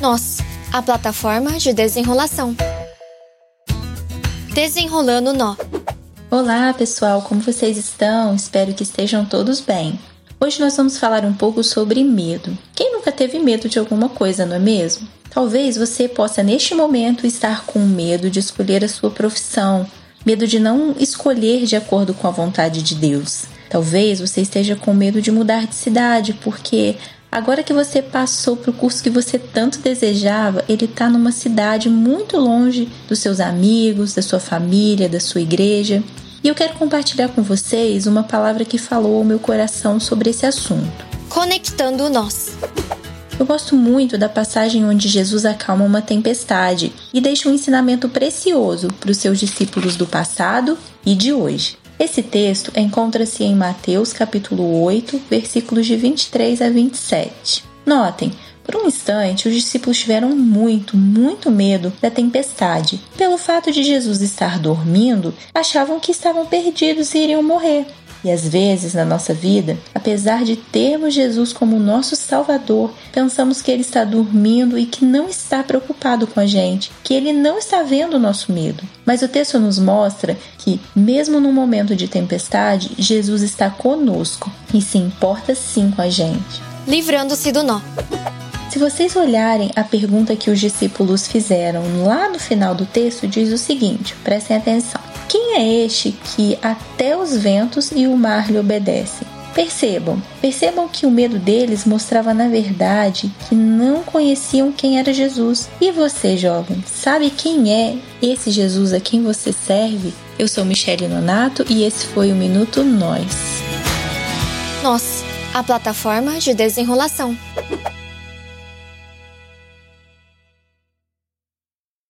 Nós, a plataforma de desenrolação. Desenrolando nó. Olá, pessoal, como vocês estão? Espero que estejam todos bem. Hoje nós vamos falar um pouco sobre medo. Quem nunca teve medo de alguma coisa, não é mesmo? Talvez você possa neste momento estar com medo de escolher a sua profissão, medo de não escolher de acordo com a vontade de Deus. Talvez você esteja com medo de mudar de cidade, porque Agora que você passou para o curso que você tanto desejava, ele está numa cidade muito longe dos seus amigos, da sua família, da sua igreja. E eu quero compartilhar com vocês uma palavra que falou ao meu coração sobre esse assunto. Conectando nós. Eu gosto muito da passagem onde Jesus acalma uma tempestade e deixa um ensinamento precioso para os seus discípulos do passado e de hoje. Esse texto encontra-se em Mateus capítulo 8, versículos de 23 a 27. Notem, por um instante, os discípulos tiveram muito, muito medo da tempestade. Pelo fato de Jesus estar dormindo, achavam que estavam perdidos e iriam morrer. E às vezes na nossa vida, apesar de termos Jesus como nosso Salvador, pensamos que Ele está dormindo e que não está preocupado com a gente, que Ele não está vendo o nosso medo. Mas o texto nos mostra que, mesmo no momento de tempestade, Jesus está conosco e se importa sim com a gente. Livrando-se do nó. Se vocês olharem a pergunta que os discípulos fizeram lá no final do texto, diz o seguinte: prestem atenção. Quem é este que até os ventos e o mar lhe obedecem? Percebam, percebam que o medo deles mostrava na verdade que não conheciam quem era Jesus. E você, jovem, sabe quem é esse Jesus a quem você serve? Eu sou Michele Nonato e esse foi o Minuto Nós. Nós, a plataforma de desenrolação.